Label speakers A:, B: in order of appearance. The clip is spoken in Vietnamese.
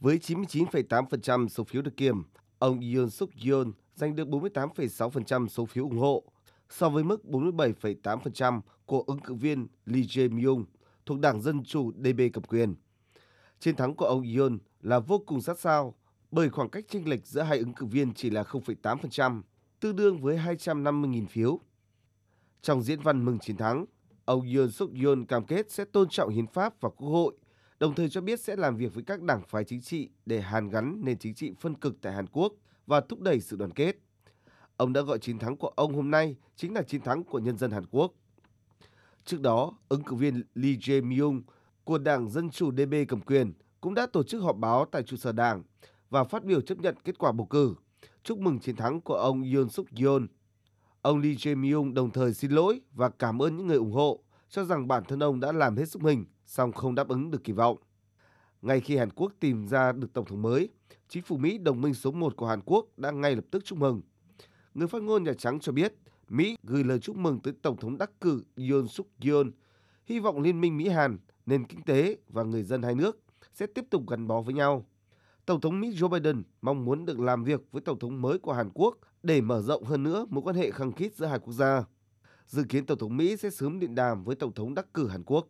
A: Với 99,8% số phiếu được kiểm, ông Yoon suk yeol giành được 48,6% số phiếu ủng hộ, so với mức 47,8% của ứng cử viên Lee Jae-myung thuộc Đảng Dân Chủ DB cầm quyền. Chiến thắng của ông Yoon là vô cùng sát sao bởi khoảng cách chênh lệch giữa hai ứng cử viên chỉ là 0,8%, tương đương với 250.000 phiếu. Trong diễn văn mừng chiến thắng, ông Yoon suk yeol cam kết sẽ tôn trọng hiến pháp và quốc hội, đồng thời cho biết sẽ làm việc với các đảng phái chính trị để hàn gắn nền chính trị phân cực tại Hàn Quốc và thúc đẩy sự đoàn kết. Ông đã gọi chiến thắng của ông hôm nay chính là chiến thắng của nhân dân Hàn Quốc. Trước đó, ứng cử viên Lee Jae-myung của Đảng Dân Chủ (DB) cầm quyền cũng đã tổ chức họp báo tại trụ sở đảng và phát biểu chấp nhận kết quả bầu cử, chúc mừng chiến thắng của ông Yoon suk yeol. Ông Lee Jae-myung đồng thời xin lỗi và cảm ơn những người ủng hộ, cho rằng bản thân ông đã làm hết sức mình, song không đáp ứng được kỳ vọng. Ngay khi Hàn Quốc tìm ra được tổng thống mới, chính phủ Mỹ đồng minh số 1 của Hàn Quốc đã ngay lập tức chúc mừng. Người phát ngôn Nhà Trắng cho biết, Mỹ gửi lời chúc mừng tới Tổng thống đắc cử Yoon suk yeol, hy vọng liên minh Mỹ-Hàn, nền kinh tế và người dân hai nước sẽ tiếp tục gắn bó với nhau. Tổng thống Mỹ Joe Biden mong muốn được làm việc với Tổng thống mới của Hàn Quốc để mở rộng hơn nữa mối quan hệ khăng khít giữa hai quốc gia. Dự kiến Tổng thống Mỹ sẽ sớm điện đàm với Tổng thống đắc cử Hàn Quốc.